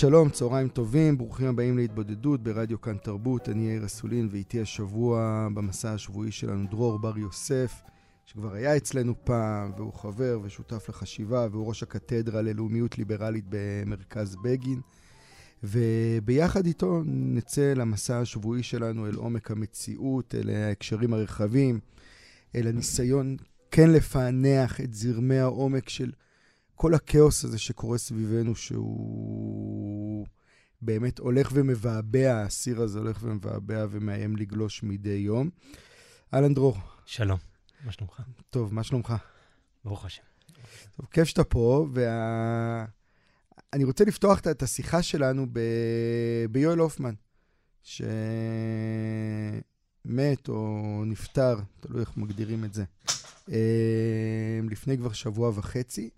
שלום, צהריים טובים, ברוכים הבאים להתבודדות ברדיו כאן תרבות, אני יאיר אסולין ואיתי השבוע במסע השבועי שלנו דרור בר יוסף, שכבר היה אצלנו פעם, והוא חבר ושותף לחשיבה, והוא ראש הקתדרה ללאומיות ליברלית במרכז בגין. וביחד איתו נצא למסע השבועי שלנו אל עומק המציאות, אל ההקשרים הרחבים, אל הניסיון כן לפענח את זרמי העומק של כל הכאוס הזה שקורה סביבנו, שהוא באמת הולך ומבעבע, האסיר הזה הולך ומבעבע ומאיים לגלוש מדי יום. אהלן דרור. שלום, מה שלומך? טוב, מה שלומך? ברוך השם. טוב, כיף שאתה פה, וה... אני רוצה לפתוח את השיחה שלנו ב... ביואל הופמן, שמת או נפטר, תלוי איך מגדירים את זה, אה, לפני כבר שבוע וחצי.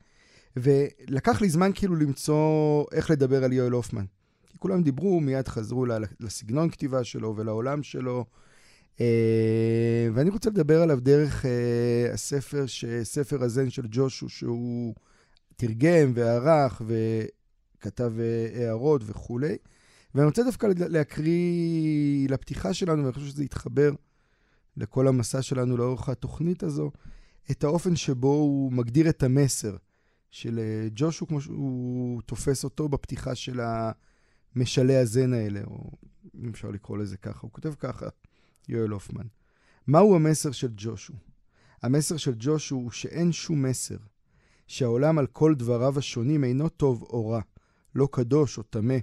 ולקח לי זמן כאילו למצוא איך לדבר על יואל הופמן. כי כולם דיברו, מיד חזרו לסגנון כתיבה שלו ולעולם שלו. אה, ואני רוצה לדבר עליו דרך אה, הספר, ספר הזן של ג'ושו, שהוא תרגם וערך וכתב אה, הערות וכולי. ואני רוצה דווקא להקריא לפתיחה שלנו, ואני חושב שזה יתחבר לכל המסע שלנו לאורך התוכנית הזו, את האופן שבו הוא מגדיר את המסר. של אה, ג'ושו, כמו שהוא תופס אותו בפתיחה של המשלי הזן האלה, או אם אפשר לקרוא לזה ככה. הוא כותב ככה, יואל הופמן. מהו המסר של ג'ושו? המסר של ג'ושו הוא שאין שום מסר, שהעולם על כל דבריו השונים אינו טוב או רע, לא קדוש או טמא.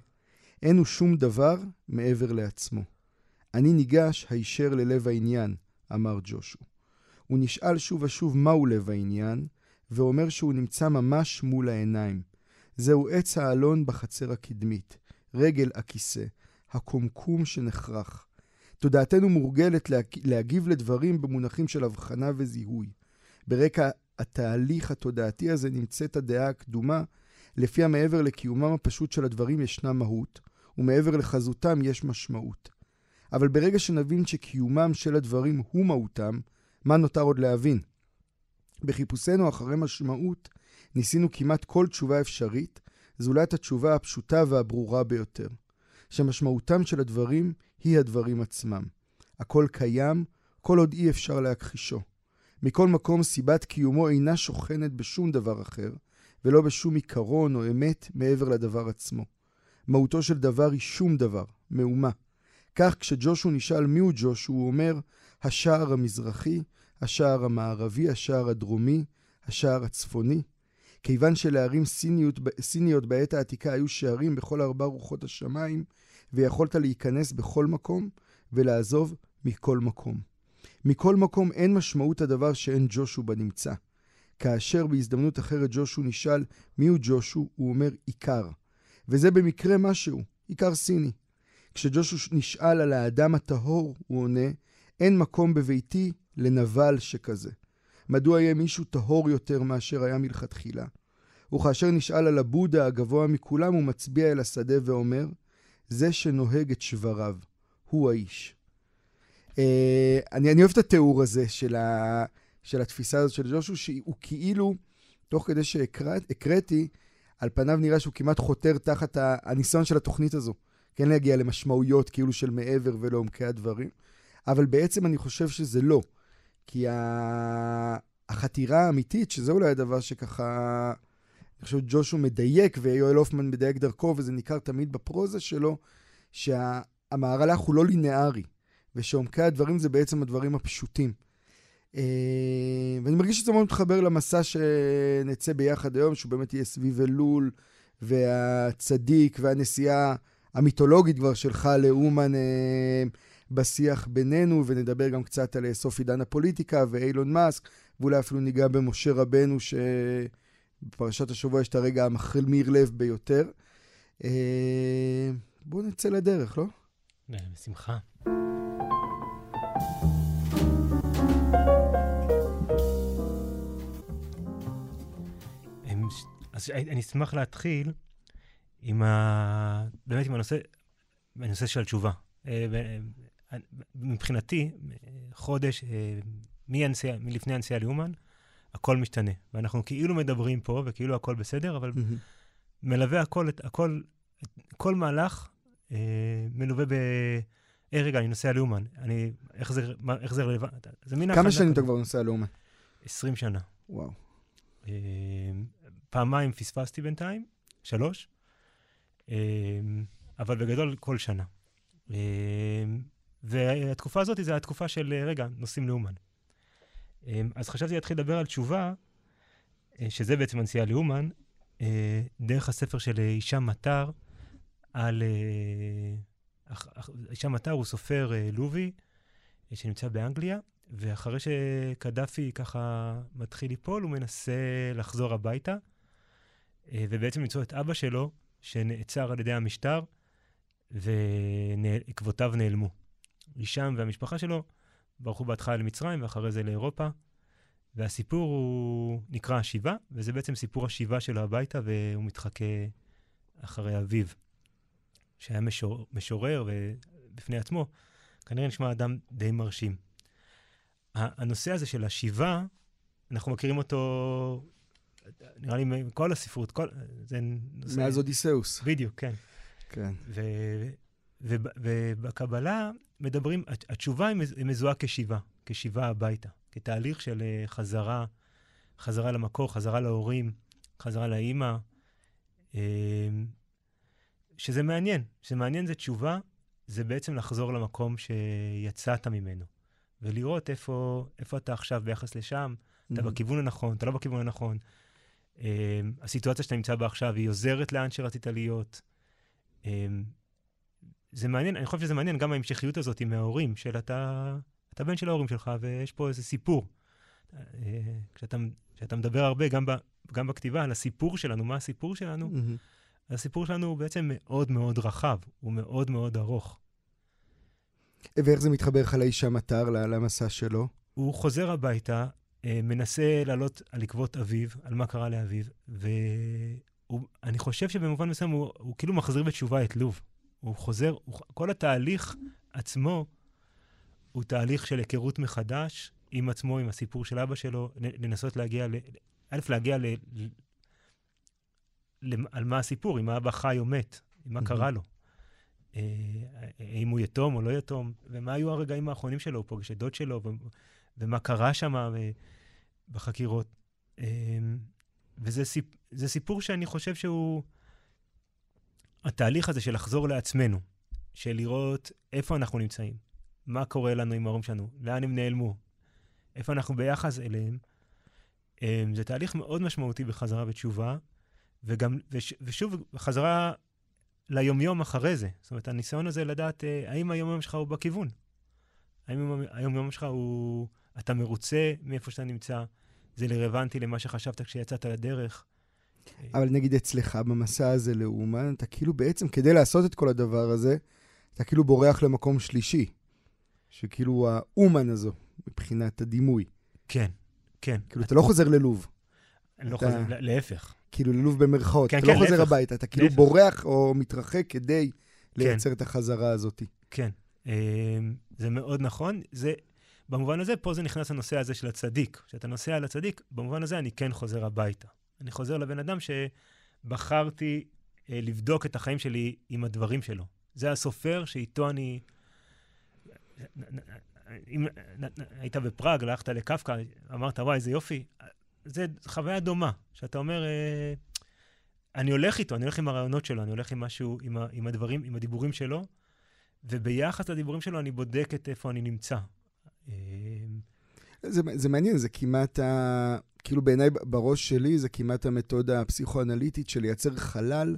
אין הוא שום דבר מעבר לעצמו. אני ניגש הישר ללב העניין, אמר ג'ושו. הוא נשאל שוב ושוב מהו לב העניין, ואומר שהוא נמצא ממש מול העיניים. זהו עץ האלון בחצר הקדמית, רגל הכיסא, הקומקום שנחרך. תודעתנו מורגלת להגיב לדברים במונחים של הבחנה וזיהוי. ברקע התהליך התודעתי הזה נמצאת הדעה הקדומה, לפיה מעבר לקיומם הפשוט של הדברים ישנה מהות, ומעבר לחזותם יש משמעות. אבל ברגע שנבין שקיומם של הדברים הוא מהותם, מה נותר עוד להבין? בחיפושנו אחרי משמעות, ניסינו כמעט כל תשובה אפשרית, זולת התשובה הפשוטה והברורה ביותר, שמשמעותם של הדברים היא הדברים עצמם. הכל קיים, כל עוד אי אפשר להכחישו. מכל מקום סיבת קיומו אינה שוכנת בשום דבר אחר, ולא בשום עיקרון או אמת מעבר לדבר עצמו. מהותו של דבר היא שום דבר, מהומה. כך כשג'ושו נשאל מיהו ג'ושו, הוא אומר, השער המזרחי, השער המערבי, השער הדרומי, השער הצפוני. כיוון שלערים סיניות, סיניות בעת העתיקה היו שערים בכל ארבע רוחות השמיים, ויכולת להיכנס בכל מקום ולעזוב מכל מקום. מכל מקום אין משמעות הדבר שאין ג'ושו בנמצא. כאשר בהזדמנות אחרת ג'ושו נשאל מיהו ג'ושו, הוא אומר עיקר. וזה במקרה משהו, עיקר סיני. כשג'ושו נשאל על האדם הטהור, הוא עונה, אין מקום בביתי לנבל שכזה. מדוע יהיה מישהו טהור יותר מאשר היה מלכתחילה? וכאשר נשאל על הבודה הגבוה מכולם, הוא מצביע אל השדה ואומר, זה שנוהג את שבריו, הוא האיש. Uh, אני, אני אוהב את התיאור הזה של, ה, של התפיסה הזאת של ג'ושו, שהוא כאילו, תוך כדי שהקראתי, על פניו נראה שהוא כמעט חותר תחת הניסיון של התוכנית הזו. כן להגיע למשמעויות כאילו של מעבר ולעומקי הדברים. אבל בעצם אני חושב שזה לא. כי החתירה האמיתית, שזה אולי הדבר שככה, אני חושב ג'ושו מדייק, ויואל הופמן מדייק דרכו, וזה ניכר תמיד בפרוזה שלו, שהמהלך הוא לא לינארי, ושעומקי הדברים זה בעצם הדברים הפשוטים. אה, ואני מרגיש שזה מאוד מתחבר למסע שנצא ביחד היום, שהוא באמת יהיה סביב אלול, והצדיק, והנסיעה המיתולוגית כבר שלך לאומן. בשיח בינינו, ונדבר גם קצת על סוף עידן הפוליטיקה ואילון מאסק, ואולי אפילו ניגע במשה רבנו, שבפרשת השבוע יש את הרגע המחמיר לב ביותר. אה, בואו נצא לדרך, לא? אה, בשמחה. אז אני אשמח להתחיל עם ה... באמת עם הנושא, הנושא של התשובה. מבחינתי, חודש אה, מהנסיעה, מלפני הנסיעה לאומן, הכל משתנה. ואנחנו כאילו מדברים פה, וכאילו הכל בסדר, אבל מלווה הכל, הכל, כל מהלך אה, מלווה ב... היי, רגע, אני נוסע לאומן. אני, איך זה, מה, איך זה רלוונטי? זה מין כמה שנים אתה. כבר נוסע לאומן? 20 שנה. וואו. אה, פעמיים פספסתי בינתיים, שלוש, אה, אבל בגדול כל שנה. אה, והתקופה הזאת זה התקופה של, אה, רגע, נוסעים לאומן. אה, אז חשבתי להתחיל לדבר על תשובה, אה, שזה בעצם הנסיעה לאומן, אה, דרך הספר של הישאם מטר, על... הישאם מטר הוא סופר לובי, שנמצא באנגליה, ואחרי שקדאפי ככה מתחיל ליפול, הוא מנסה לחזור הביתה, ובעצם למצוא את אבא שלו, שנעצר על ידי המשטר, ועקבותיו נעלמו. הישאם והמשפחה שלו ברחו בהתחלה למצרים ואחרי זה לאירופה, והסיפור הוא נקרא השיבה, וזה בעצם סיפור השיבה שלו הביתה, והוא מתחכה אחרי אביו, שהיה משור, משורר ובפני עצמו, כנראה נשמע אדם די מרשים. הנושא הזה של השיבה, אנחנו מכירים אותו, נראה לי מכל הספרות, כל... זה נושא... מאז אודיסאוס. בדיוק, כן. כן. ו- ובקבלה מדברים, הת- התשובה היא מז- היא מזוהה כשיבה, כשיבה הביתה, כתהליך של אה, חזרה, חזרה למקור, חזרה להורים, חזרה לאימא, אה, שזה מעניין, שזה מעניין זה תשובה, זה בעצם לחזור למקום שיצאת ממנו, ולראות איפה, איפה אתה עכשיו ביחס לשם, אתה בכיוון הנכון, אתה לא בכיוון הנכון. Um, הסיטואציה שאתה נמצא בה עכשיו היא עוזרת לאן שרצית להיות. זה מעניין, אני חושב שזה מעניין גם ההמשכיות הזאת מההורים, של אתה, אתה בן של ההורים שלך, ויש פה איזה סיפור. Uh, כשאתה, כשאתה מדבר הרבה, גם, ב, גם בכתיבה, על הסיפור שלנו, מה הסיפור שלנו, מהמם. הסיפור שלנו הוא בעצם מאוד מאוד רחב, הוא מאוד מאוד ארוך. ואיך זה מתחבר לך לאיש המטר, למסע שלו? הוא חוזר הביתה, אה, מנסה לעלות על עקבות אביו, על מה קרה לאביו, ואני חושב שבמובן מסוים הוא, הוא כאילו מחזיר בתשובה את לוב. הוא חוזר, הוא, כל התהליך עצמו הוא תהליך של היכרות מחדש עם עצמו, עם הסיפור של אבא שלו, לנסות להגיע, ל, א', להגיע ל, ל, ל, על מה הסיפור, אם האבא חי או מת, מה. קרה לו. אה, האם הוא יתום או לא יתום, ומה היו הרגעים האחרונים שלו, הוא פוגש את דוד שלו, ומה קרה שם בחקירות. אמ, וזה סיפ, זה סיפור שאני חושב שהוא... התהליך הזה של לחזור לעצמנו, של לראות איפה אנחנו נמצאים, מה קורה לנו עם ההורים שלנו, לאן הם נעלמו, איפה אנחנו ביחס אליהם, אמ, זה תהליך מאוד משמעותי בחזרה בתשובה, וגם, וש, ושוב, חזרה ליומיום אחרי זה. זאת אומרת, הניסיון הזה לדעת אה, האם היומיום שלך הוא בכיוון. האם היומיום שלך הוא... אתה מרוצה מאיפה שאתה נמצא, זה רלוונטי למה שחשבת כשיצאת לדרך. אבל נגיד אצלך במסע הזה לאומן, אתה כאילו בעצם, כדי לעשות את כל הדבר הזה, אתה כאילו בורח למקום שלישי. שכאילו האומן הזו, מבחינת הדימוי. כן, כן. כאילו, אתה לא חוזר ללוב. אני לא חוזר, להפך. כאילו, ללוב במרכאות. כן, אתה כן, לא חוזר. הביתה, אתה כאילו. בורח או מתרחק כדי לייצר את החזרה הזאת. כן. אמ, זה מאוד נכון. זה, במובן הזה, פה זה נכנס לנושא הזה של הצדיק. כשאתה נוסע לצדיק, במובן הזה אני כן חוזר הביתה. אני חוזר לבן אדם שבחרתי אה, לבדוק את החיים שלי עם הדברים שלו. זה הסופר שאיתו אני... אם היית בפראג, הלכת לקפקא, אמרת, וואי, איזה יופי. זה חוויה דומה, שאתה אומר, אה, אני הולך איתו, אני הולך עם הרעיונות שלו, אני הולך עם משהו, עם, ה, עם הדברים, עם הדיבורים שלו, וביחס לדיבורים שלו אני בודק את איפה אני נמצא. אה, זה, זה מעניין, זה כמעט, ה... כאילו בעיניי בראש שלי, זה כמעט המתודה הפסיכואנליטית של לייצר חלל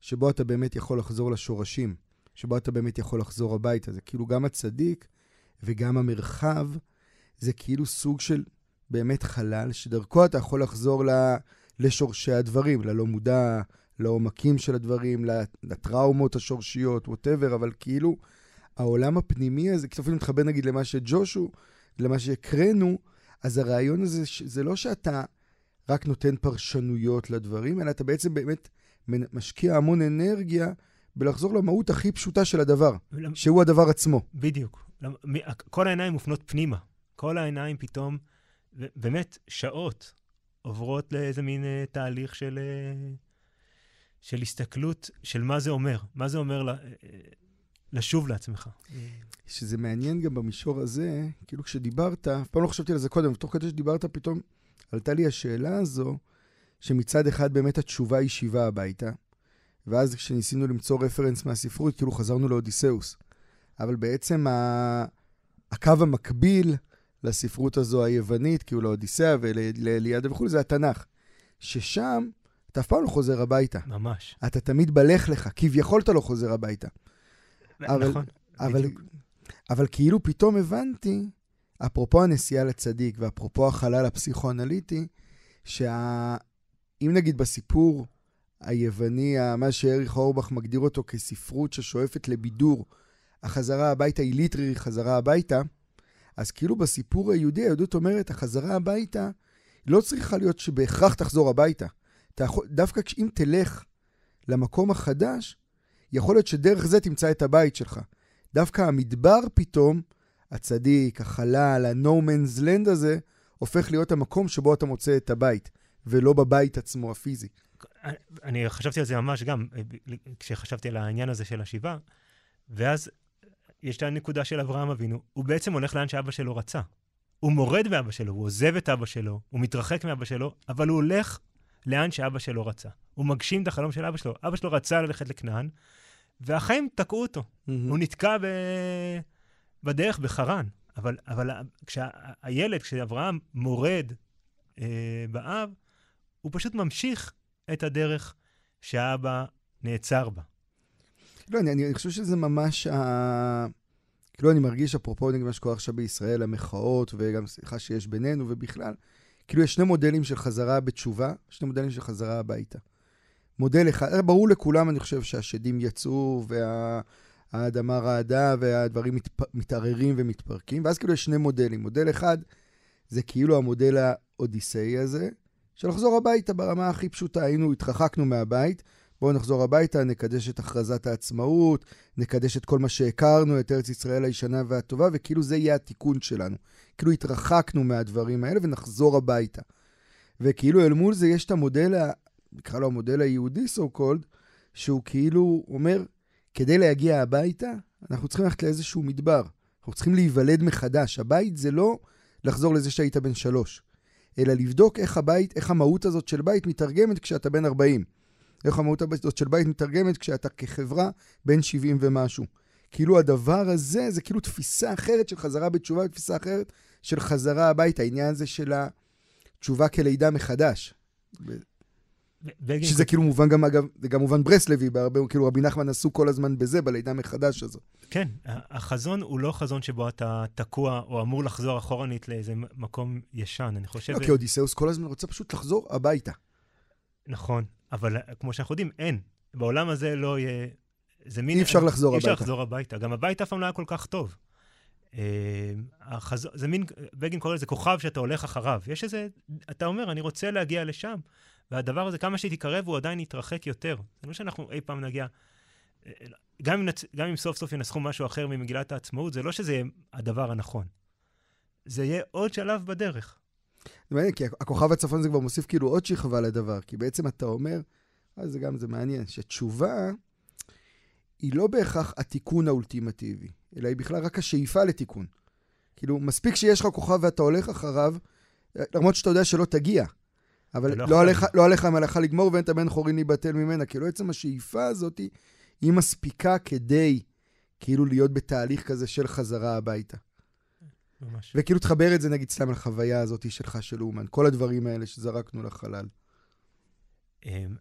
שבו אתה באמת יכול לחזור לשורשים, שבו אתה באמת יכול לחזור הביתה. זה כאילו גם הצדיק וגם המרחב, זה כאילו סוג של באמת חלל, שדרכו אתה יכול לחזור ל... לשורשי הדברים, ללא מודע, לעומקים של הדברים, לטראומות השורשיות, ווטאבר, אבל כאילו, העולם הפנימי הזה, קצת אפילו מתחבר נגיד למה שג'ושו, למה שהקראנו, אז הרעיון הזה, זה לא שאתה רק נותן פרשנויות לדברים, אלא אתה בעצם באמת משקיע המון אנרגיה בלחזור למהות הכי פשוטה של הדבר, ולמ... שהוא הדבר עצמו. בדיוק. כל העיניים מופנות פנימה. כל העיניים פתאום, באמת, שעות עוברות לאיזה מין uh, תהליך של, uh, של הסתכלות של מה זה אומר. מה זה אומר ל, uh, לשוב לעצמך. שזה מעניין גם במישור הזה, כאילו כשדיברת, אף פעם לא חשבתי על זה קודם, ותוך כדי שדיברת פתאום עלתה לי השאלה הזו, שמצד אחד באמת התשובה היא שיבה הביתה, ואז כשניסינו למצוא רפרנס מהספרות, כאילו חזרנו לאודיסאוס. אבל בעצם ה... הקו המקביל לספרות הזו היוונית, כאילו לאודיסאה ולאליאדה וכו', זה התנ"ך. ששם אתה אף פעם לא חוזר הביתה. ממש. אתה תמיד בלך לך, כביכול אתה לא חוזר הביתה. אבל, נכון, אבל, בדיוק. אבל כאילו פתאום הבנתי, אפרופו הנסיעה לצדיק ואפרופו החלל הפסיכואנליטי, שאם נגיד בסיפור היווני, מה שאריך אורבך מגדיר אותו כספרות ששואפת לבידור, החזרה הביתה היא ליטרי חזרה הביתה, אז כאילו בסיפור היהודי, היהדות אומרת, החזרה הביתה לא צריכה להיות שבהכרח תחזור הביתה. אתה יכול, דווקא אם תלך למקום החדש, יכול להיות שדרך זה תמצא את הבית שלך. דווקא המדבר פתאום, הצדיק, החלל, ה-No Man's Land הזה, הופך להיות המקום שבו אתה מוצא את הבית, ולא בבית עצמו הפיזי. אני חשבתי על זה ממש גם, כשחשבתי על העניין הזה של השיבה, ואז יש את הנקודה של אברהם אבינו, הוא בעצם הולך לאן שאבא שלו רצה. הוא מורד מאבא שלו, הוא עוזב את אבא שלו, הוא מתרחק מאבא שלו, אבל הוא הולך לאן שאבא שלו רצה. הוא מגשים את החלום של אבא שלו. אבא שלו רצה ללכת לכנען, והחיים תקעו אותו. Mm-hmm. הוא נתקע ב... בדרך בחרן. אבל, אבל כשהילד, כשאברהם מורד אה, באב, הוא פשוט ממשיך את הדרך שהאבא נעצר בה. לא, אני, אני חושב שזה ממש ה... כאילו, אני מרגיש, אפרופו מה שקורה עכשיו בישראל, המחאות, וגם סליחה שיש בינינו ובכלל, כאילו יש שני מודלים של חזרה בתשובה, שני מודלים של חזרה הביתה. מודל אחד, ברור לכולם, אני חושב, שהשדים יצאו, והאדמה וה... רעדה, והדברים מת... מתערערים ומתפרקים, ואז כאילו יש שני מודלים. מודל אחד זה כאילו המודל האודיסאי הזה, של לחזור הביתה ברמה הכי פשוטה. היינו, התרחקנו מהבית, בואו נחזור הביתה, נקדש את הכרזת העצמאות, נקדש את כל מה שהכרנו, את ארץ ישראל הישנה והטובה, וכאילו זה יהיה התיקון שלנו. כאילו התרחקנו מהדברים האלה ונחזור הביתה. וכאילו אל מול זה יש את המודל, נקרא לו המודל היהודי, so called, שהוא כאילו אומר, כדי להגיע הביתה, אנחנו צריכים ללכת לאיזשהו מדבר. אנחנו צריכים להיוולד מחדש. הבית זה לא לחזור לזה שהיית בן שלוש, אלא לבדוק איך הבית, איך המהות הזאת של בית מתרגמת כשאתה בן 40. איך המהות הזאת של בית מתרגמת כשאתה כחברה בן 70 ומשהו. כאילו הדבר הזה, זה כאילו תפיסה אחרת של חזרה בתשובה, תפיסה אחרת של חזרה הביתה, העניין הזה של התשובה כלידה מחדש. שזה כאילו מובן גם, אגב, זה גם מובן ברסלבי, בהרבה, כאילו רבי נחמן עסוק כל הזמן בזה, בלידה מחדש הזו. כן, החזון הוא לא חזון שבו אתה תקוע או אמור לחזור אחורנית לאיזה מקום ישן, אני חושב... לא, כי אודיסאוס כל הזמן רוצה פשוט לחזור הביתה. נכון, אבל כמו שאנחנו יודעים, אין. בעולם הזה לא יהיה... זה מין... אי אפשר לחזור הביתה. אי אפשר לחזור הביתה. גם הבית אף פעם לא היה כל כך טוב. החז... זה מין, בגין קורא לזה כוכב שאתה הולך אחריו. יש איזה, אתה אומר, אני רוצה להגיע לשם. והדבר הזה, כמה שתתקרב, הוא עדיין יתרחק יותר. זה לא שאנחנו אי פעם נגיע... אה, גם אם, נצ... גם אם סוף סוף ינסחו משהו אחר ממגילת העצמאות, זה לא שזה יהיה הדבר הנכון. זה יהיה עוד שלב בדרך. זה מעניין, כי הכוכב הצפון זה כבר מוסיף כאילו עוד שכבה לדבר, כי בעצם אתה אומר, אז זה גם, זה מעניין, שתשובה היא לא בהכרח התיקון האולטימטיבי, אלא היא בכלל רק השאיפה לתיקון. כאילו, מספיק שיש לך כוכב ואתה הולך אחריו, למרות שאתה יודע שלא תגיע. אבל לא, לא, עליך, לא עליך המלאכה לגמור ואין את הבן חורין להיבטל ממנה. כאילו, עצם השאיפה הזאת היא מספיקה כדי כאילו להיות בתהליך כזה של חזרה הביתה. ממש. וכאילו תחבר את זה נגיד סתם לחוויה הזאת שלך של אומן, כל הדברים האלה שזרקנו לחלל. אמ,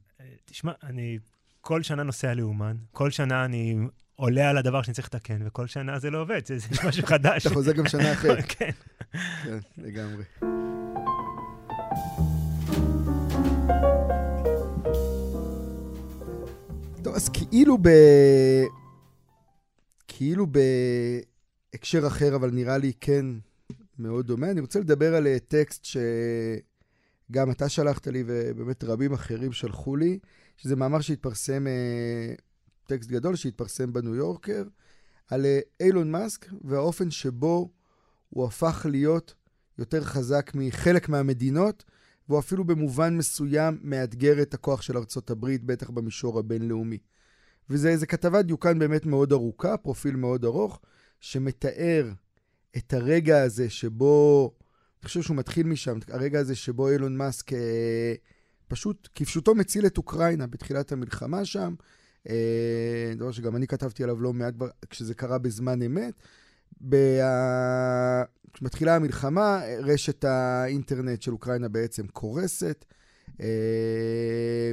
תשמע, אני כל שנה נוסע לאומן, כל שנה אני עולה על הדבר שאני צריך לתקן, וכל שנה זה לא עובד, זה, זה משהו חדש. אתה חוזר גם שנה אחרת. כן. כן, לגמרי. אז כאילו ב... כאילו בהקשר אחר, אבל נראה לי כן מאוד דומה, אני רוצה לדבר על אה, טקסט שגם אתה שלחת לי ובאמת רבים אחרים שלחו לי, שזה מאמר שהתפרסם, אה, טקסט גדול שהתפרסם בניו יורקר, על אה, אילון מאסק והאופן שבו הוא הפך להיות יותר חזק מחלק מהמדינות, והוא אפילו במובן מסוים מאתגר את הכוח של ארצות הברית, בטח במישור הבינלאומי. וזה כתבת דיוקן באמת מאוד ארוכה, פרופיל מאוד ארוך, שמתאר את הרגע הזה שבו, אני חושב שהוא מתחיל משם, הרגע הזה שבו אילון מאסק אה, פשוט כפשוטו מציל את אוקראינה בתחילת המלחמה שם. אה, דבר שגם אני כתבתי עליו לא מעט כשזה קרה בזמן אמת. בה... כשמתחילה המלחמה, רשת האינטרנט של אוקראינה בעצם קורסת. אה,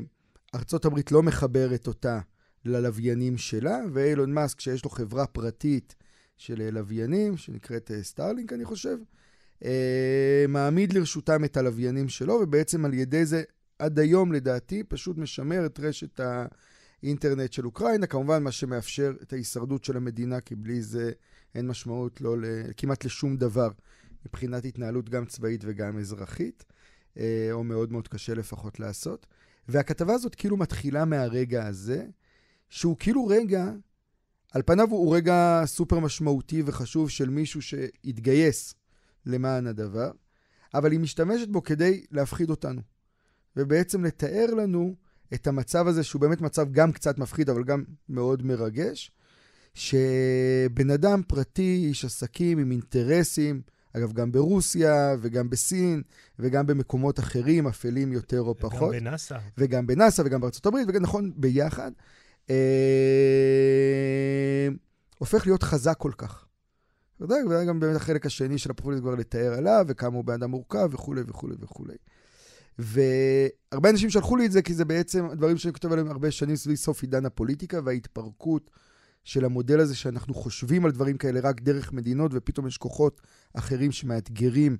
ארצות הברית לא מחברת אותה ללוויינים שלה, ואילון מאסק, שיש לו חברה פרטית של לוויינים, שנקראת אה, סטארלינק, אני חושב, אה, מעמיד לרשותם את הלוויינים שלו, ובעצם על ידי זה, עד היום לדעתי, פשוט משמר את רשת האינטרנט של אוקראינה, כמובן מה שמאפשר את ההישרדות של המדינה, כי בלי זה אין משמעות לא ל... כמעט לשום דבר מבחינת התנהלות גם צבאית וגם אזרחית, אה, או מאוד מאוד קשה לפחות לעשות. והכתבה הזאת כאילו מתחילה מהרגע הזה, שהוא כאילו רגע, על פניו הוא רגע סופר משמעותי וחשוב של מישהו שהתגייס למען הדבר, אבל היא משתמשת בו כדי להפחיד אותנו. ובעצם לתאר לנו את המצב הזה, שהוא באמת מצב גם קצת מפחיד, אבל גם מאוד מרגש, שבן אדם פרטי, איש עסקים עם אינטרסים, אגב, גם ברוסיה וגם בסין וגם במקומות אחרים, אפלים יותר או פחות. וגם בנאסא. וגם בנאסא וגם בארצות הברית, וגם נכון, ביחד. אה, הופך להיות חזק כל כך. אתה יודע, וגם באמת החלק השני של הפרופיל כבר לתאר עליו, וכמה הוא בן אדם מורכב, וכולי וכולי וכולי. והרבה אנשים שלחו לי את זה, כי זה בעצם דברים שאני כותב עליהם הרבה שנים סביב סוף עידן הפוליטיקה וההתפרקות של המודל הזה שאנחנו חושבים על דברים כאלה רק דרך מדינות, ופתאום יש כוחות אחרים שמאתגרים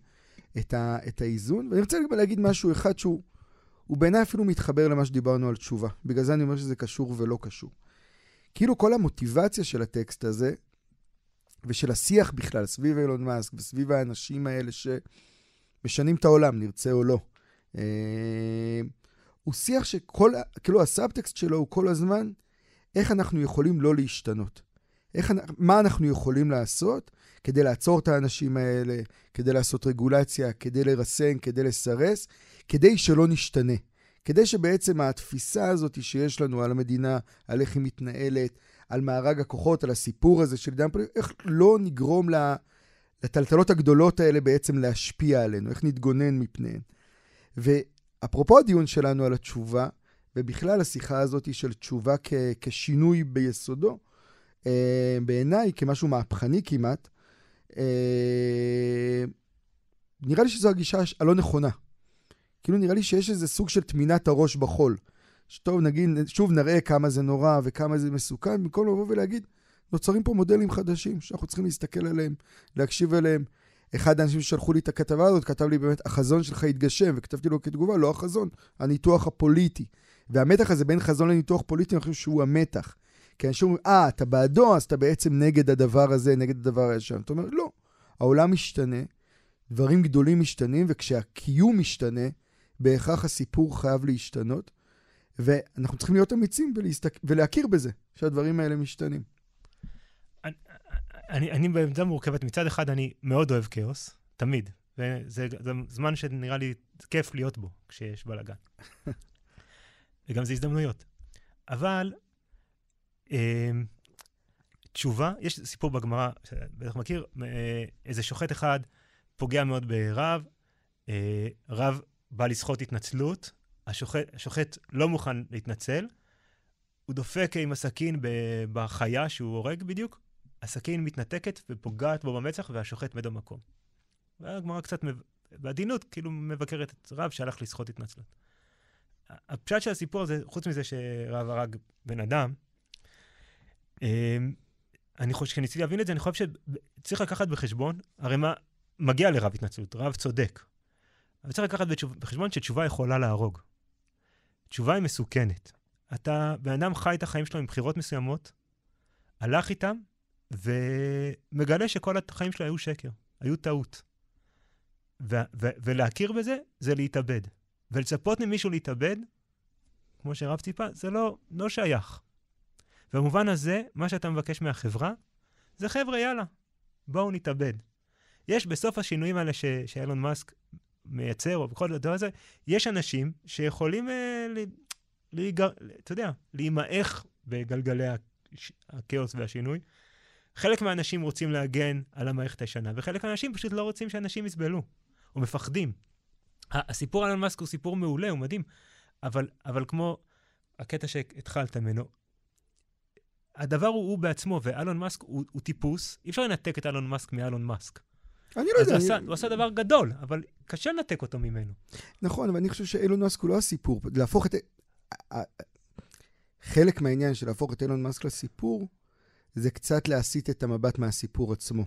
את, ה, את האיזון. ואני רוצה להגיד משהו אחד שהוא בעיניי אפילו מתחבר למה שדיברנו על תשובה. בגלל זה אני אומר שזה קשור ולא קשור. כאילו כל המוטיבציה של הטקסט הזה, ושל השיח בכלל סביב אילון מאסק וסביב האנשים האלה שמשנים את העולם, נרצה או לא, הוא שיח שכל, כאילו הסאבטקסט שלו הוא כל הזמן איך אנחנו יכולים לא להשתנות. איך, מה אנחנו יכולים לעשות כדי לעצור את האנשים האלה, כדי לעשות רגולציה, כדי לרסן, כדי לסרס, כדי שלא נשתנה. כדי שבעצם התפיסה הזאת שיש לנו על המדינה, על איך היא מתנהלת, על מארג הכוחות, על הסיפור הזה של עידן פוליטי, איך לא נגרום לטלטלות הגדולות האלה בעצם להשפיע עלינו, איך נתגונן מפניהן. ואפרופו הדיון שלנו על התשובה, ובכלל השיחה הזאת של תשובה כ- כשינוי ביסודו, אה, בעיניי כמשהו מהפכני כמעט, אה, נראה לי שזו הגישה הלא נכונה. כאילו נראה לי שיש איזה סוג של טמינת הראש בחול. שטוב, נגיד, שוב נראה כמה זה נורא וכמה זה מסוכן, במקום לבוא ולהגיד, נוצרים פה מודלים חדשים שאנחנו צריכים להסתכל עליהם, להקשיב אליהם. אחד האנשים ששלחו לי את הכתבה הזאת כתב לי באמת, החזון שלך התגשם, וכתבתי לו כתגובה, לא החזון, הניתוח הפוליטי. והמתח הזה בין חזון לניתוח פוליטי, אני חושב שהוא המתח. כי אנשים אומרים, אה, אתה בעדו, אז אתה בעצם נגד הדבר הזה, נגד הדבר הישן. אתה אומר, לא, העולם משתנה, דברים גדולים משתנים, וכשהקיום משתנה, בהכרח הסיפור חייב להשתנות, ואנחנו צריכים להיות אמיצים ולהסתק... ולהכיר בזה, שהדברים האלה משתנים. אני, אני, בעמדה מורכבת. מצד אחד, אני מאוד אוהב כאוס, תמיד. וזה זמן שנראה לי כיף להיות בו, כשיש בלאגן. וגם זה הזדמנויות. אבל אה, תשובה, יש סיפור בגמרא, בטח מכיר, אה, איזה שוחט אחד פוגע מאוד ברב, אה, רב בא לסחוט התנצלות, השוחט, השוחט לא מוכן להתנצל, הוא דופק עם הסכין בחיה שהוא הורג בדיוק, הסכין מתנתקת ופוגעת בו במצח והשוחט מת במקום. והגמרא קצת בעדינות כאילו מבקרת את רב שהלך לסחוט התנצלות. הפשט של הסיפור הזה, חוץ מזה שרב הרג בן אדם, אמ, אני חושב, כשניסיתי להבין את זה, אני חושב שצריך לקחת בחשבון, הרי מה, מגיע לרב התנצלות, רב צודק. אבל צריך לקחת בחשבון שתשובה יכולה להרוג. תשובה היא מסוכנת. אתה, בן אדם חי את החיים שלו עם בחירות מסוימות, הלך איתם, ומגלה שכל החיים שלו היו שקר, היו טעות. ו- ו- ולהכיר בזה, זה להתאבד. ולצפות ממישהו להתאבד, כמו שרב ציפה, זה לא, לא שייך. במובן הזה, מה שאתה מבקש מהחברה, זה חבר'ה, יאללה, בואו נתאבד. יש בסוף השינויים האלה ש- שאילון מאסק מייצר, או בכל הדבר הזה, יש אנשים שיכולים, אה, ל- להיגר, אתה יודע, להימעך בגלגלי הכאוס והשינוי. חלק מהאנשים רוצים להגן על המערכת הישנה, וחלק מהאנשים פשוט לא רוצים שאנשים יסבלו, או מפחדים. הסיפור על אילון מאסק הוא סיפור מעולה, הוא מדהים, אבל, אבל כמו הקטע שהתחלת ממנו, הדבר הוא הוא בעצמו, ואלון מאסק הוא, הוא טיפוס, אי אפשר לנתק את אלון מאסק מאלון מאסק. אני לא אז יודע. הוא, עשה, אני... הוא עשה דבר גדול, אבל קשה לנתק אותו ממנו. נכון, אבל אני חושב שאילון מאסק הוא לא הסיפור. להפוך את... חלק מהעניין של להפוך את אילון מאסק לסיפור, זה קצת להסיט את המבט מהסיפור עצמו.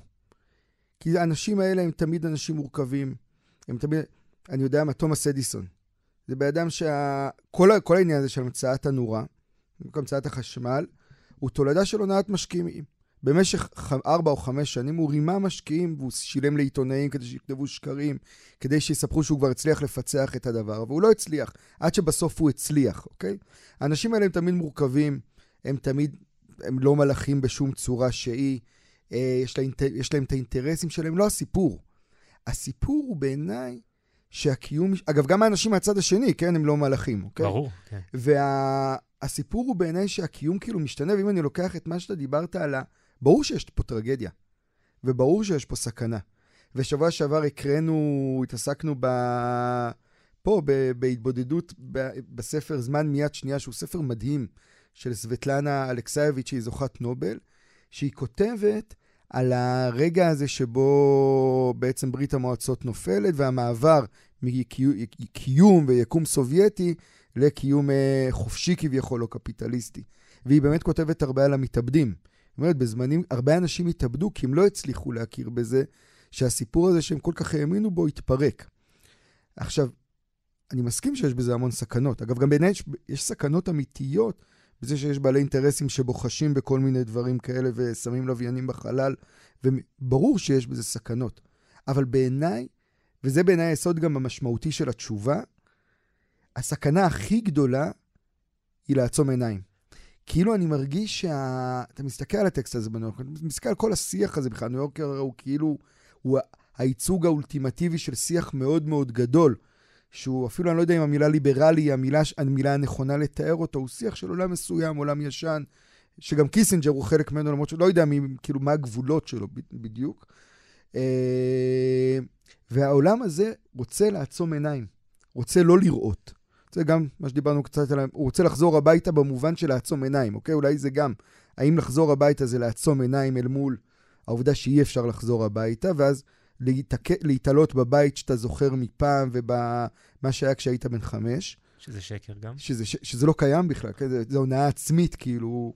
כי האנשים האלה הם תמיד אנשים מורכבים. הם תמיד... אני יודע מה, תומאס אדיסון. זה בן אדם שה... כל, ה- כל העניין הזה של המצאת הנורה, במקום המצאת החשמל, הוא תולדה של הונאת משקיעים. במשך ארבע או חמש שנים הוא רימה משקיעים והוא שילם לעיתונאים כדי שיכתבו שקרים, כדי שיספרו שהוא כבר הצליח לפצח את הדבר, והוא לא הצליח, עד שבסוף הוא הצליח, אוקיי? האנשים האלה הם תמיד מורכבים, הם תמיד, הם לא מלאכים בשום צורה שהיא, אה, יש, להם, יש להם את האינטרסים שלהם, לא הסיפור. הסיפור הוא בעיניי שהקיום, אגב, גם האנשים מהצד השני, כן, הם לא מלאכים, אוקיי? ברור, כן. והסיפור וה... הוא בעיניי שהקיום כאילו משתנה, ואם אני לוקח את מה שאתה דיברת על ה... ברור שיש פה טרגדיה, וברור שיש פה סכנה. ושבוע שעבר הקראנו, התעסקנו ב... פה, ב... בהתבודדות ב... בספר זמן מיד שנייה, שהוא ספר מדהים, של סבטלנה אלכסייביץ', שהיא זוכת נובל, שהיא כותבת על הרגע הזה שבו בעצם ברית המועצות נופלת, והמעבר מקיום ויקום סובייטי לקיום אה, חופשי כביכול או קפיטליסטי. והיא באמת כותבת הרבה על המתאבדים. זאת אומרת, בזמנים, הרבה אנשים התאבדו כי הם לא הצליחו להכיר בזה שהסיפור הזה שהם כל כך האמינו בו התפרק. עכשיו, אני מסכים שיש בזה המון סכנות. אגב, גם בעיניי יש, יש סכנות אמיתיות בזה שיש בעלי אינטרסים שבוחשים בכל מיני דברים כאלה ושמים לוויינים בחלל, וברור שיש בזה סכנות. אבל בעיניי, וזה בעיניי היסוד גם המשמעותי של התשובה, הסכנה הכי גדולה היא לעצום עיניים. כאילו אני מרגיש שה... אתה מסתכל על הטקסט הזה בניו יורקר, אתה מסתכל על כל השיח הזה בכלל, ניו יורקר הוא כאילו, הוא הייצוג האולטימטיבי של שיח מאוד מאוד גדול, שהוא אפילו, אני לא יודע אם המילה ליברלי היא המילה, המילה הנכונה לתאר אותו, הוא שיח של עולם מסוים, עולם ישן, שגם קיסינג'ר הוא חלק ממנו, למרות שלא יודע מי, כאילו מה הגבולות שלו בדיוק. והעולם הזה רוצה לעצום עיניים, רוצה לא לראות. זה גם מה שדיברנו קצת עליו, הוא רוצה לחזור הביתה במובן של לעצום עיניים, אוקיי? אולי זה גם, האם לחזור הביתה זה לעצום עיניים אל מול העובדה שאי אפשר לחזור הביתה, ואז להתק... להתעלות בבית שאתה זוכר מפעם ובמה שהיה כשהיית בן חמש. שזה שקר גם. שזה, ש... שזה לא קיים בכלל, כן? זה, זה הונאה עצמית, כאילו.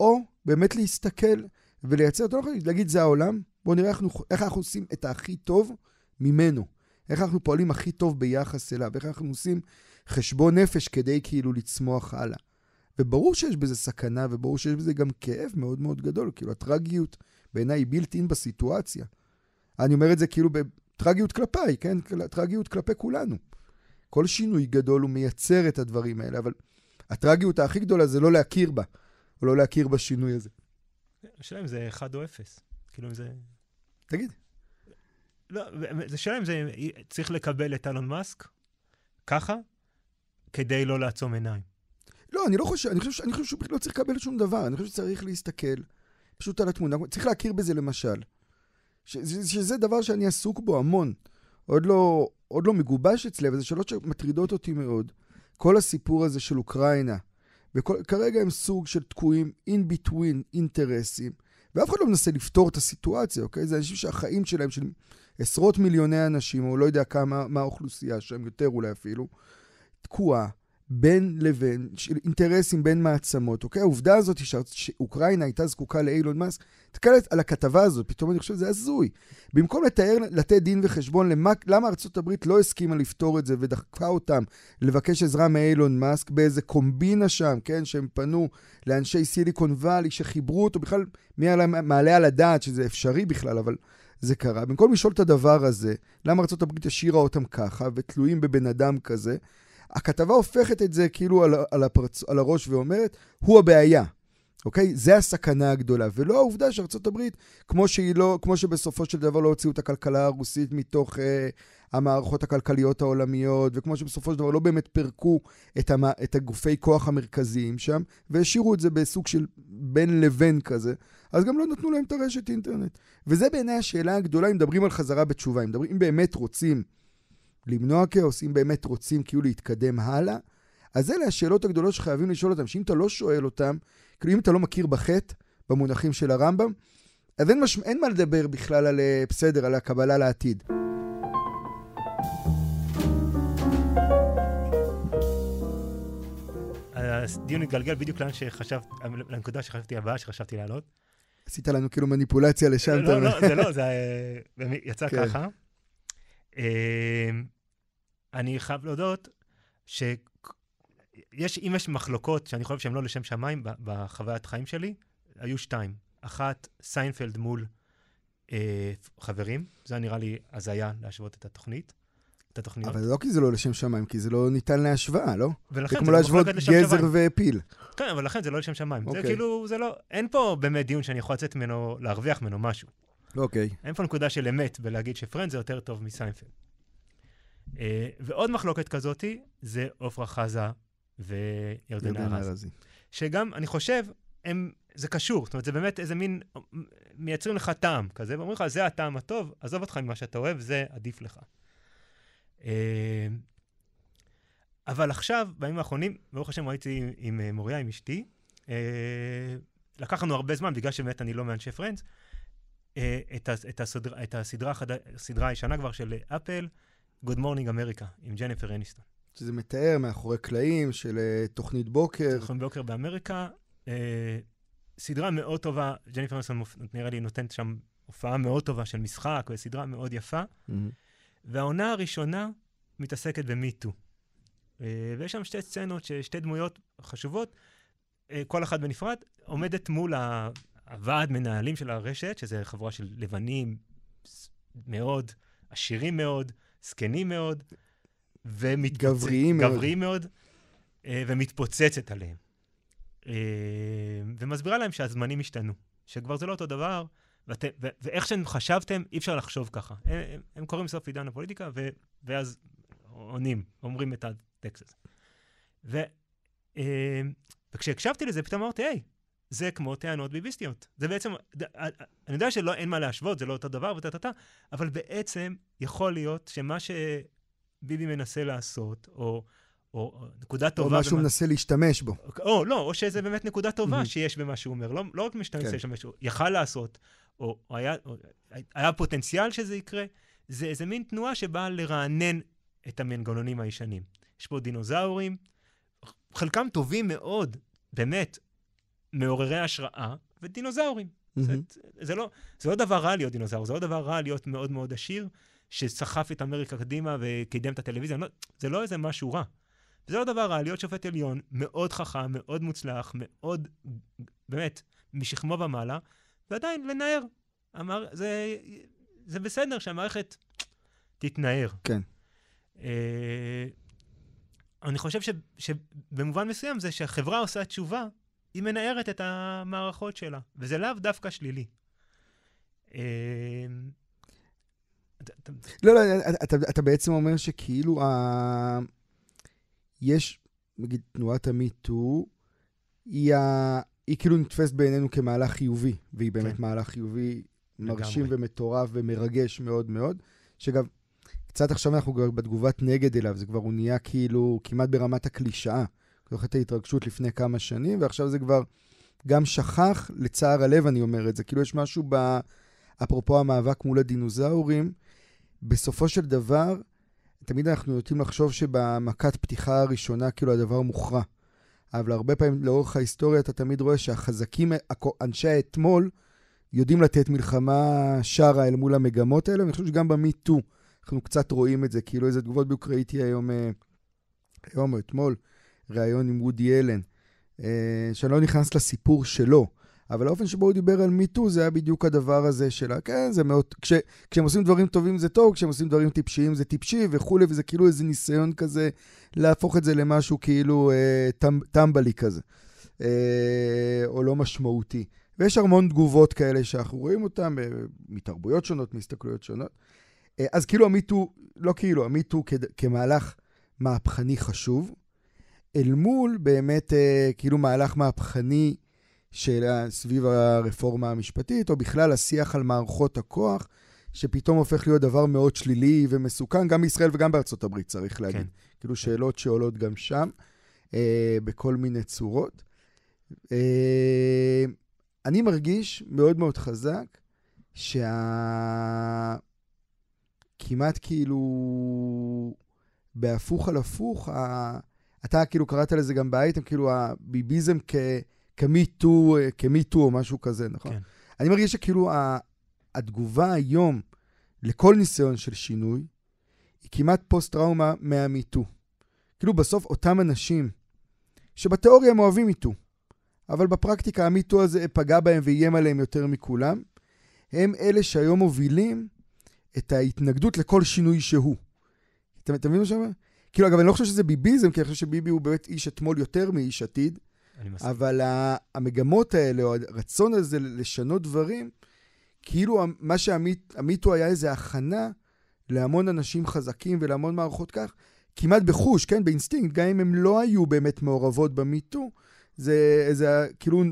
או באמת להסתכל ולייצר, אתה לא יכול להגיד זה העולם, בואו נראה איך אנחנו, איך אנחנו עושים את הכי טוב ממנו. איך אנחנו פועלים הכי טוב ביחס אליו, איך אנחנו עושים חשבון נפש כדי כאילו לצמוח הלאה. וברור שיש בזה סכנה, וברור שיש בזה גם כאב מאוד מאוד גדול, כאילו הטרגיות בעיניי היא בילט אין בסיטואציה. אני אומר את זה כאילו בטרגיות כלפיי, כן? טרגיות כלפי כולנו. כל שינוי גדול הוא מייצר את הדברים האלה, אבל הטרגיות הכי גדולה זה לא להכיר בה, או לא להכיר בשינוי הזה. השאלה אם זה 1 או 0. כאילו אם זה... תגיד. לא, זה שאלה אם זה צריך לקבל את אלון מאסק ככה, כדי לא לעצום עיניים. לא, אני לא חושב, אני חושב, אני חושב שהוא לא צריך לקבל שום דבר, אני חושב שצריך להסתכל פשוט על התמונה, צריך להכיר בזה למשל, ש, ש, שזה דבר שאני עסוק בו המון, עוד לא, עוד לא מגובש אצלי, אבל זה שאלות שמטרידות אותי מאוד. כל הסיפור הזה של אוקראינה, וכרגע הם סוג של תקועים in between אינטרסים, ואף אחד לא מנסה לפתור את הסיטואציה, אוקיי? זה אנשים שהחיים שלהם, של עשרות מיליוני אנשים, או לא יודע כמה, מה האוכלוסייה שם, יותר אולי אפילו, תקועה. בין לבין, של אינטרסים בין מעצמות, אוקיי? העובדה הזאת ש- שאוקראינה הייתה זקוקה לאילון מאסק, תסתכלת על הכתבה הזאת, פתאום אני חושב שזה הזוי. במקום לתאר, לתת דין וחשבון למה, למה ארצות הברית לא הסכימה לפתור את זה ודחקה אותם לבקש עזרה מאילון מאסק באיזה קומבינה שם, כן? שהם פנו לאנשי סיליקון וואלי שחיברו אותו, בכלל מי עלה, מעלה על הדעת שזה אפשרי בכלל, אבל זה קרה. במקום לשאול את הדבר הזה, למה ארצות הברית השאירה אותם ככה ותלויים בבן אדם כזה, הכתבה הופכת את זה כאילו על, על, הפרצ... על הראש ואומרת, הוא הבעיה. אוקיי? זה הסכנה הגדולה, ולא העובדה שארצות הברית, כמו לא, כמו שבסופו של דבר לא הוציאו את הכלכלה הרוסית מתוך אה, המערכות הכלכליות העולמיות, וכמו שבסופו של דבר לא באמת פירקו את, המ, את הגופי כוח המרכזיים שם, והשאירו את זה בסוג של בין לבין כזה, אז גם לא נתנו להם את הרשת אינטרנט. וזה בעיניי השאלה הגדולה, אם מדברים על חזרה בתשובה, אם, מדברים, אם באמת רוצים למנוע כאוס, אם באמת רוצים כאילו להתקדם הלאה, אז אלה השאלות הגדולות שחייבים לשאול אותן, שאם אתה לא שואל אותן, כאילו אם אתה לא מכיר בחטא, במונחים של הרמב"ם, אז אין, מש... אין מה לדבר בכלל על אה, בסדר, על הקבלה לעתיד. הדיון התגלגל בדיוק לאן שחשבת, לנקודה שחשבתי הבאה שחשבתי להעלות. עשית לנו כאילו מניפולציה לשם. לא, לא, זה לא, זה אה, יצא כן. ככה. אני חייב להודות שיש, אם יש מחלוקות שאני חושב שהן לא לשם שמיים בחוויית חיים שלי, היו שתיים. אחת, סיינפלד מול אה, חברים, זה נראה לי הזיה להשוות את התוכנית, את התוכניות. אבל לא כי זה לא לשם שמיים, כי זה לא ניתן להשוואה, לא? ולכן זה כמו לא להשוות גזר שמיים. ופיל. כן, אבל לכן זה לא לשם שמיים. זה אוקיי. כאילו, זה לא, אין פה באמת דיון שאני יכול לצאת ממנו, להרוויח ממנו משהו. אוקיי. אין פה נקודה של אמת בלהגיד שפרנד זה יותר טוב מסיינפלד. אה, ועוד מחלוקת כזאתי זה עפרה חזה וירדנה ארז. ארזי. שגם, אני חושב, הם, זה קשור. זאת אומרת, זה באמת איזה מין, מייצרים לך טעם כזה, ואומרים לך, זה הטעם הטוב, עזוב אותך ממה שאתה אוהב, זה עדיף לך. אה, אבל עכשיו, בימים האחרונים, ברוך השם, ראיתי עם, עם אה, מוריה, עם אשתי, אה, לקח לנו הרבה זמן, בגלל שבאמת אני לא מאנשי פרנדס, אה, את, את, את הסדרה, החד... הסדרה הישנה כבר של אפל, Good Morning America, עם ג'ניפר אניסטון. שזה מתאר מאחורי קלעים של אה, תוכנית בוקר. זוכרים בוקר באמריקה, אה, סדרה מאוד טובה, ג'ניפר אניסטון נראה לי נותנת שם הופעה מאוד טובה של משחק, וסדרה מאוד יפה, מהמם. והעונה הראשונה מתעסקת במיטו. אה, ויש שם שתי סצנות, שתי דמויות חשובות, אה, כל אחת בנפרד, עומדת מול ה- הוועד מנהלים של הרשת, שזה חבורה של לבנים מאוד, עשירים מאוד, זקנים מאוד, ומתפוצצ... גבריים מאוד. גבריים מאוד, אה, ומתפוצצת עליהם. אה, ומסבירה להם שהזמנים השתנו, שכבר זה לא אותו דבר, ואת, ו, ואיך שהם חשבתם, אי אפשר לחשוב ככה. הם, הם, הם קוראים סוף עידן הפוליטיקה, ו, ואז עונים, אומרים את הטקסט הזה. ו, אה, וכשהקשבתי לזה, פתאום אמרתי, היי, זה כמו טענות ביביסטיות. זה בעצם, אני יודע שאין מה להשוות, זה לא אותו דבר וטה-טה-טה, אבל בעצם יכול להיות שמה שביבי מנסה לעשות, או, או, או נקודה או טובה... מה שהוא במה- מנסה להשתמש בו. או לא, או שזה באמת נקודה טובה מהמם. שיש במה שהוא אומר. לא, לא רק משתמש כן. שם משהו, יכל לעשות, או, או, היה, או היה פוטנציאל שזה יקרה. זה איזה מין תנועה שבאה לרענן את המנגנונים הישנים. יש פה דינוזאורים, חלקם טובים מאוד, באמת, מעוררי השראה, ודינוזאורים. מהמם. זאת, זה, לא, זה לא דבר רע להיות דינוזאור, זה לא דבר רע להיות מאוד מאוד עשיר, שסחף את אמריקה קדימה וקידם את הטלוויזיה. לא, זה לא איזה משהו רע. זה לא דבר רע להיות שופט עליון, מאוד חכם, מאוד מוצלח, מאוד, באמת, משכמו ומעלה, ועדיין לנער. אמר, זה, זה בסדר שהמערכת תתנער. כן. אה, אני חושב ש, שבמובן מסוים זה שהחברה עושה תשובה, היא מנערת את המערכות שלה, וזה לאו דווקא שלילי. אה, אתה- לא, לא, אתה, אתה בעצם אומר שכאילו ה... יש, נגיד, תנועת המיטו, היא, ה... היא כאילו נתפסת בעינינו כמהלך חיובי, והיא באמת כן. מהלך חיובי מרשים לגמרי. ומטורף ומרגש מאוד מאוד, שגם קצת עכשיו אנחנו כבר בתגובת נגד אליו, זה כבר הוא נהיה כאילו כמעט ברמת הקלישאה. זוכר את ההתרגשות לפני כמה שנים, ועכשיו זה כבר גם שכח, לצער הלב אני אומר את זה, כאילו יש משהו ב... אפרופו המאבק מול הדינוזאורים, בסופו של דבר, תמיד אנחנו נוטים לחשוב שבמכת פתיחה הראשונה, כאילו הדבר מוכרע. אבל הרבה פעמים לאורך ההיסטוריה אתה תמיד רואה שהחזקים, אנשי האתמול, יודעים לתת מלחמה שרה אל מול המגמות האלה, ואני חושב שגם במיטו אנחנו קצת רואים את זה, כאילו איזה תגובות בדיוק ראיתי היום, אה, היום או אתמול, ראיון עם וודי אלן, אה, שאני לא נכנס לסיפור שלו, אבל האופן שבו הוא דיבר על מיטו זה היה בדיוק הדבר הזה של, כן, זה מאוד, כש, כשהם עושים דברים טובים זה טוב, כשהם עושים דברים טיפשיים זה טיפשי וכולי, וזה כאילו איזה ניסיון כזה להפוך את זה למשהו כאילו אה, טמבלי כזה, אה, או לא משמעותי. ויש המון תגובות כאלה שאנחנו רואים אותן אה, מתרבויות שונות, מהסתכלויות שונות. אה, אז כאילו המיטו, לא כאילו, המיטו כמהלך מהפכני חשוב, אל מול באמת אה, כאילו מהלך מהפכני של סביב הרפורמה המשפטית, או בכלל השיח על מערכות הכוח, שפתאום הופך להיות דבר מאוד שלילי ומסוכן, גם בישראל וגם בארצות הברית, צריך להגיד. כן. כאילו שאלות שעולות גם שם, אה, בכל מיני צורות. אה, אני מרגיש מאוד מאוד חזק שה... כמעט כאילו בהפוך על הפוך, ה... אתה כאילו קראת לזה גם באייטם, כאילו הביביזם. כמיטו, כמיטו או משהו כזה, נכון? כן. אני מרגיש שכאילו. התגובה היום לכל ניסיון של שינוי היא כמעט פוסט-טראומה מהמיטו. כאילו בסוף אותם אנשים שבתיאוריה הם אוהבים מיטו, אבל בפרקטיקה ה MeToo הזה פגע בהם ואיים עליהם יותר מכולם, הם אלה שהיום מובילים את ההתנגדות לכל שינוי שהוא. אתה, אתה מבין מה שאומר? כאילו, אגב, אני לא חושב שזה ביביזם, כי אני חושב שביבי הוא באמת איש אתמול יותר מאיש עתיד, אבל המגמות האלה, או הרצון הזה לשנות דברים, כאילו מה שה MeToo היה איזה הכנה להמון אנשים חזקים ולהמון מערכות כך, כמעט בחוש, כן, באינסטינקט, גם אם הם לא היו באמת מעורבות ב MeToo, זה איזה כאילו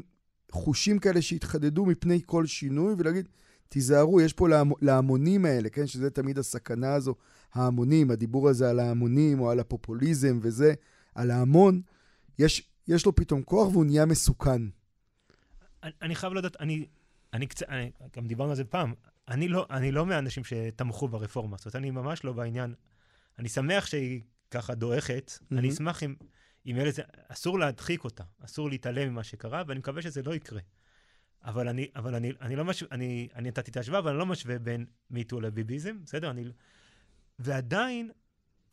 חושים כאלה שהתחדדו מפני כל שינוי, ולהגיד, תיזהרו, יש פה להמונים האלה, כן, שזה תמיד הסכנה הזו, ההמונים, הדיבור הזה על ההמונים או על הפופוליזם וזה, על ההמון, יש, יש לו פתאום כוח והוא נהיה מסוכן. אני, אני חייב לדעת, אני, אני קצת, אני, גם דיברנו על זה פעם, אני לא, אני לא מהאנשים שתמכו ברפורמה, זאת אומרת, אני ממש לא בעניין. אני שמח שהיא ככה דועכת, mm-hmm. אני אשמח אם, אם אלה זה, אסור להדחיק אותה, אסור להתעלם ממה שקרה, ואני מקווה שזה לא יקרה. אבל אני, אבל אני, אני לא משווה, אני, אני נתתי את ההשוואה, אבל אני לא משווה בין מיטו לביביזם, בסדר? אני... ועדיין,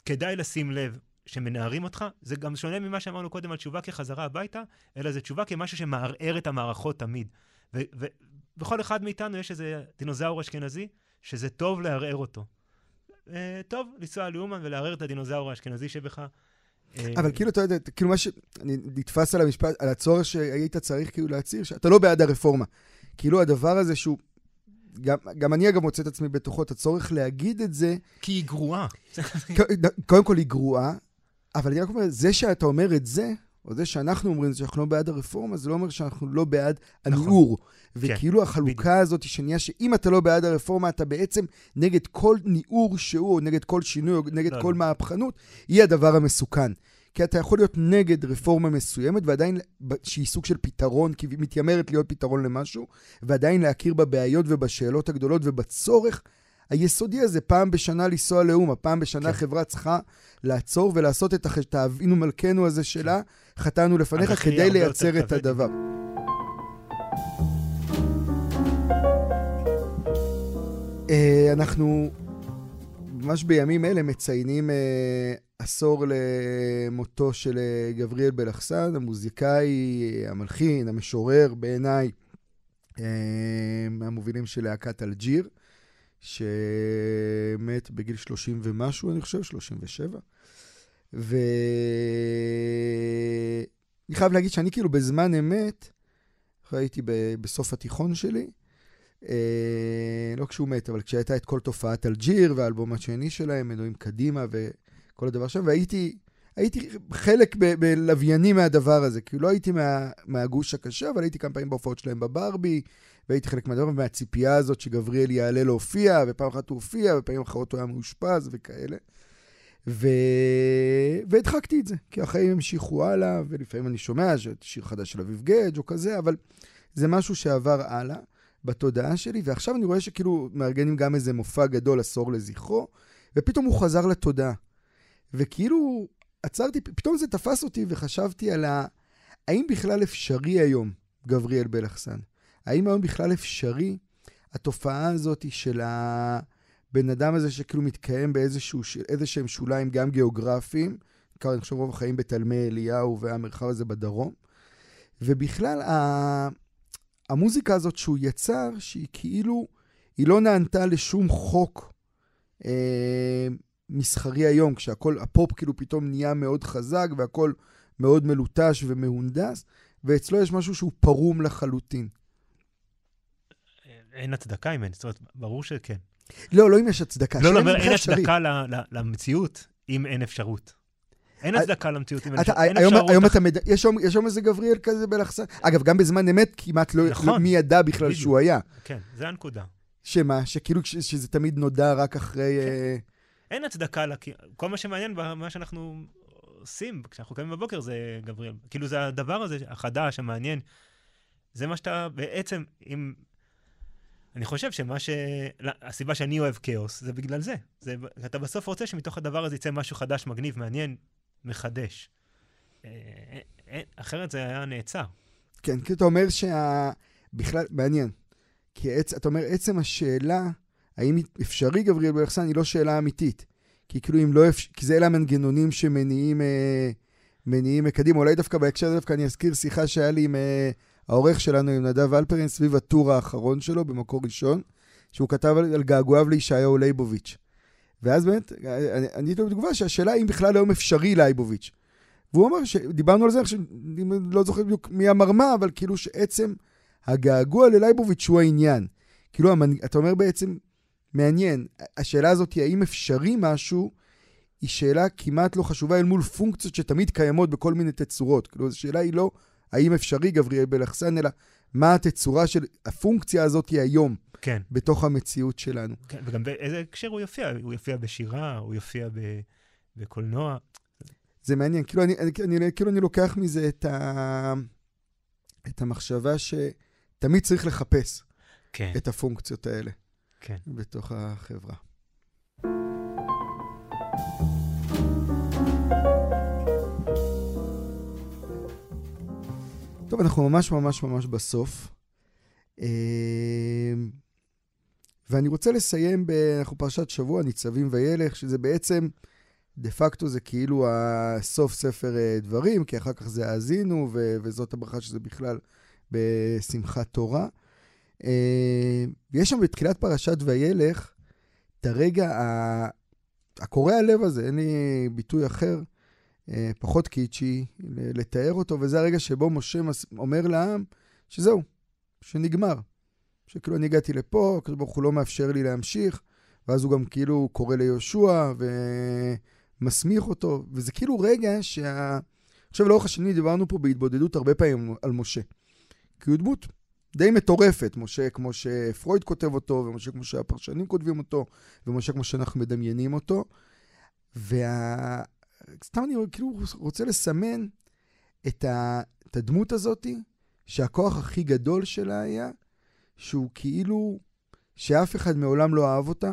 כדאי לשים לב שמנערים אותך, זה גם שונה ממה שאמרנו קודם על תשובה כחזרה הביתה, אלא זה תשובה כמשהו שמערער את המערכות תמיד. ובכל אחד מאיתנו יש איזה דינוזאור אשכנזי, שזה טוב לערער אותו. אה, טוב לנסוע לאומן ולערער את הדינוזאור האשכנזי שבך. אה, אבל כאילו, אתה יודע, כאילו מה ש... אני נתפס על המשפט, על הצורך שהיית צריך כאילו להצהיר, שאתה לא בעד הרפורמה. כאילו הדבר הזה שהוא... גם, גם אני אגב מוצא את עצמי בתוכו, את הצורך להגיד את זה. כי היא גרועה. קודם כל היא גרועה, אבל אני רק אומר, זה שאתה אומר את זה, או זה שאנחנו אומרים שאנחנו לא בעד הרפורמה, זה לא אומר שאנחנו לא בעד נכון. הניעור. נכון. וכאילו כן, החלוקה בדיוק. הזאת שנהיה שאם אתה לא בעד הרפורמה, אתה בעצם נגד כל ניעור שהוא, או נגד כל שינוי, או נגד לא, כל לא. מהפכנות, היא הדבר המסוכן. כי אתה יכול להיות נגד רפורמה מסוימת, ועדיין, שהיא סוג של פתרון, כי היא מתיימרת להיות פתרון למשהו, ועדיין להכיר בבעיות ובשאלות הגדולות ובצורך היסודי הזה, פעם בשנה לנסוע לאומה, פעם בשנה כן. חברה צריכה לעצור ולעשות את האבינו מלכנו הזה שלה, כן. חטאנו לפניך, כדי לייצר את הדבר. אה, אנחנו ממש בימים אלה מציינים אה, עשור למותו של אה, גבריאל בלחסן, המוזיקאי, המלחין, המשורר, בעיניי, מהמובילים של להקת אלג'יר, שמת בגיל 30 ומשהו, אני חושב, 37. ואני חייב להגיד שאני כאילו בזמן אמת, הייתי בסוף התיכון שלי, אה, לא כשהוא מת, אבל כשהייתה את כל תופעת אלג'יר והאלבום השני שלהם, מנועים קדימה וכל הדבר שם, והייתי הייתי חלק בלווייני מהדבר הזה, כי לא הייתי מה, מהגוש הקשה, אבל הייתי כמה פעמים בהופעות שלהם בברבי, והייתי חלק מהדבר, מהציפייה הזאת שגבריאל יעלה להופיע, ופעם אחת הוא הופיע, ופעמים אחרות הוא היה מאושפז וכאלה. ו... והדחקתי את זה, כי החיים המשיכו הלאה, ולפעמים אני שומע שיר חדש של אביב גדג' או כזה, אבל זה משהו שעבר הלאה. בתודעה שלי, ועכשיו אני רואה שכאילו מארגנים גם איזה מופע גדול עשור לזכרו, ופתאום הוא חזר לתודעה. וכאילו, עצרתי, פתאום זה תפס אותי וחשבתי על ה... האם בכלל אפשרי היום, גבריאל בלחסן? האם היום בכלל אפשרי התופעה הזאת של הבן אדם הזה שכאילו מתקיים באיזה שהם שוליים גם גיאוגרפיים, בעיקר אני חושב רוב החיים בתלמי אליהו והמרחב הזה בדרום, ובכלל ה... המוזיקה הזאת שהוא יצר, שהיא כאילו, היא לא נענתה לשום חוק אה, מסחרי היום, כשהכול, הפופ כאילו פתאום נהיה מאוד חזק והכל מאוד מלוטש ומהונדס, ואצלו יש משהו שהוא פרום לחלוטין. אין הצדקה אם אין, זאת אומרת, ברור שכן. לא, לא אם יש הצדקה. לא, לא, אין הצדקה למציאות אם אין אפשרות. אין אה, הצדקה למציאות אם אין אפשרות. היום אתה מדע... יש היום איזה גבריאל כזה בלחסן. אגב, גם בזמן אמת כמעט לא... נכון. מי ידע בכלל שהוא היה. כן, זה הנקודה. שמה? שכאילו שזה תמיד נודע רק אחרי... כן. אין הצדקה, כל מה שמעניין במה שאנחנו עושים כשאנחנו קמים בבוקר זה גבריאל. כאילו זה הדבר הזה החדש, המעניין. זה מה שאתה בעצם, אם... אני חושב שמה ש... הסיבה שאני אוהב כאוס זה בגלל זה. זה. אתה בסוף רוצה שמתוך הדבר הזה יצא משהו חדש, מגניב, מעניין, מחדש. אה, אה, אה, אחרת זה היה נעצר. כן, כי אתה אומר שה... בכלל, מעניין. כי עצ... אתה אומר, עצם השאלה, האם אפשרי גבריאל ברכסן, היא לא שאלה אמיתית. כי כאילו אם לא אפשר... כי זה אלה המנגנונים שמניעים אה, מניעים קדימה. אולי דווקא בהקשר הזה דווקא אני אזכיר שיחה שהיה לי עם אה, העורך שלנו, עם נדב אלפרין, סביב הטור האחרון שלו, במקור ראשון, שהוא כתב על, על געגועיו לישעיהו לייבוביץ'. ואז באמת, אני הייתי בתגובה שהשאלה אם בכלל היום אפשרי לייבוביץ'. והוא אמר, דיברנו על זה, אני לא זוכר בדיוק מי אמר מה, אבל כאילו שעצם הגעגוע ללייבוביץ' הוא העניין. כאילו, אתה אומר בעצם, מעניין, השאלה הזאת היא האם אפשרי משהו, היא שאלה כמעט לא חשובה אל מול פונקציות שתמיד קיימות בכל מיני תצורות. כאילו, השאלה היא לא האם אפשרי גבריאל בלחסן, אלא מה התצורה של הפונקציה הזאת היום. כן. בתוך המציאות שלנו. כן, וגם באיזה הקשר הוא יופיע? הוא יופיע בשירה, הוא יופיע ב, בקולנוע. זה מעניין, כאילו אני, אני, אני, כאילו אני לוקח מזה את, ה, את המחשבה שתמיד צריך לחפש כן. את הפונקציות האלה כן. בתוך החברה. טוב, אנחנו ממש ממש ממש בסוף. אה, ואני רוצה לסיים, ב... אנחנו פרשת שבוע, ניצבים וילך, שזה בעצם, דה פקטו זה כאילו הסוף ספר אה, דברים, כי אחר כך זה האזינו, ו... וזאת הברכה שזה בכלל בשמחת תורה. אה, ויש שם בתחילת פרשת וילך את הרגע הקורע הלב הזה, אין לי ביטוי אחר, אה, פחות קיצ'י, לתאר אותו, וזה הרגע שבו משה אומר לעם שזהו, שנגמר. שכאילו אני הגעתי לפה, הקדוש ברוך הוא לא מאפשר לי להמשיך, ואז הוא גם כאילו קורא ליהושע ומסמיך אותו, וזה כאילו רגע שה... עכשיו, לאורך השנים דיברנו פה בהתבודדות הרבה פעמים על משה. כי הוא דמות די מטורפת, משה כמו שפרויד כותב אותו, ומשה כמו שהפרשנים כותבים אותו, ומשה כמו שאנחנו מדמיינים אותו. וה... סתם אני כאילו רוצה לסמן את, ה... את הדמות הזאתי, שהכוח הכי גדול שלה היה שהוא כאילו, שאף אחד מעולם לא אהב אותה,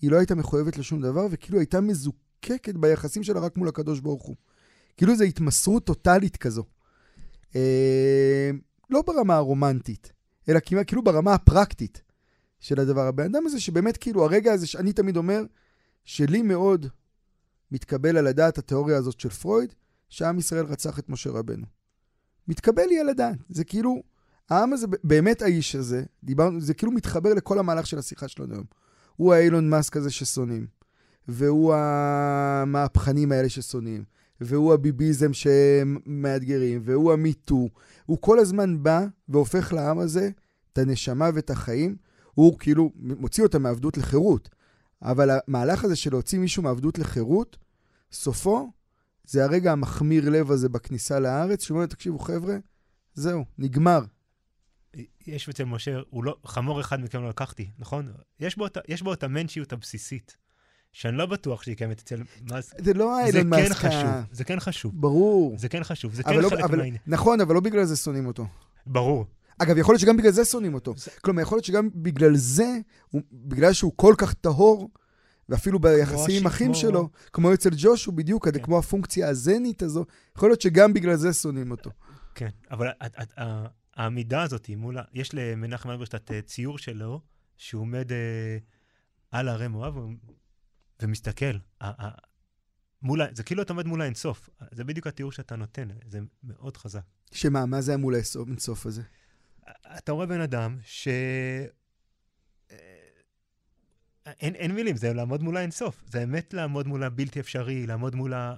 היא לא הייתה מחויבת לשום דבר, וכאילו הייתה מזוקקת ביחסים שלה רק מול הקדוש ברוך הוא. כאילו זו התמסרות טוטאלית כזו. לא ברמה הרומנטית, אלא כמעט כאילו ברמה הפרקטית של הדבר. הבן אדם הזה שבאמת כאילו הרגע הזה שאני תמיד אומר, שלי מאוד מתקבל על הדעת התיאוריה הזאת של פרויד, שעם ישראל רצח את משה רבנו. מתקבל לי על הדעת. זה כאילו, העם הזה, באמת האיש הזה, דיברנו, זה כאילו מתחבר לכל המהלך של השיחה שלנו היום. הוא האילון מאסק הזה ששונאים, והוא המהפכנים האלה ששונאים, והוא הביביזם שמאתגרים, והוא המיטו. הוא כל הזמן בא והופך לעם הזה את הנשמה ואת החיים. הוא כאילו מוציא אותם מעבדות לחירות. אבל המהלך הזה של להוציא מישהו מעבדות לחירות, סופו זה הרגע המחמיר לב הזה בכניסה לארץ, שאומר, תקשיבו חבר'ה, זהו, נגמר. יש אצל משה, הוא לא, חמור אחד מכם לא לקחתי, נכון? יש בו, יש בו את המנשיות הבסיסית, שאני לא בטוח שהיא קיימת אצל מאסק. זה לא האילון מאסק. זה כן חשוב, זה כן חשוב. ברור. זה כן חשוב, זה כן לא, חלק מהעניין. נכון, אבל לא בגלל זה שונאים אותו. ברור. אגב, יכול להיות שגם בגלל זה שונאים אותו. כלומר, יכול להיות שגם בגלל זה, בגלל שהוא כל כך טהור, ואפילו ביחסים עם אחים שלו, כמו אצל ג'וש, הוא בדיוק, כן. כמו הפונקציה הזנית הזו, יכול להיות שגם בגלל זה שונאים אותו. כן, אבל העמידה הזאת מול. יש למנחם אלברשטט ציור שלו, שהוא עומד אה, על הרי מואב ומסתכל. מול, זה כאילו אתה עומד מול האינסוף. זה בדיוק התיאור שאתה נותן, זה מאוד חזק. שמה, מה זה המול האינסוף הזה? אתה רואה בן אדם ש... אין, אין מילים, זה לעמוד מול האינסוף. זה באמת לעמוד מול הבלתי אפשרי, לעמוד מול ה...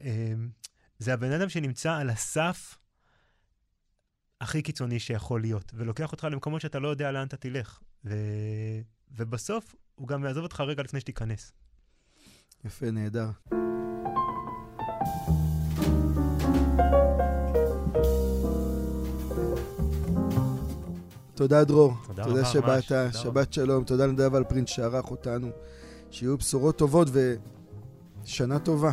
אמ, זה הבן אדם שנמצא על הסף הכי קיצוני שיכול להיות, ולוקח אותך למקומות שאתה לא יודע לאן אתה תלך. ו... ובסוף הוא גם יעזוב אותך רגע לפני שתיכנס. יפה, נהדר. תודה, דרור. תודה, תודה שבאת, שבת שלום. תודה לנדב אלפרינט שערך אותנו. שיהיו בשורות טובות ושנה טובה.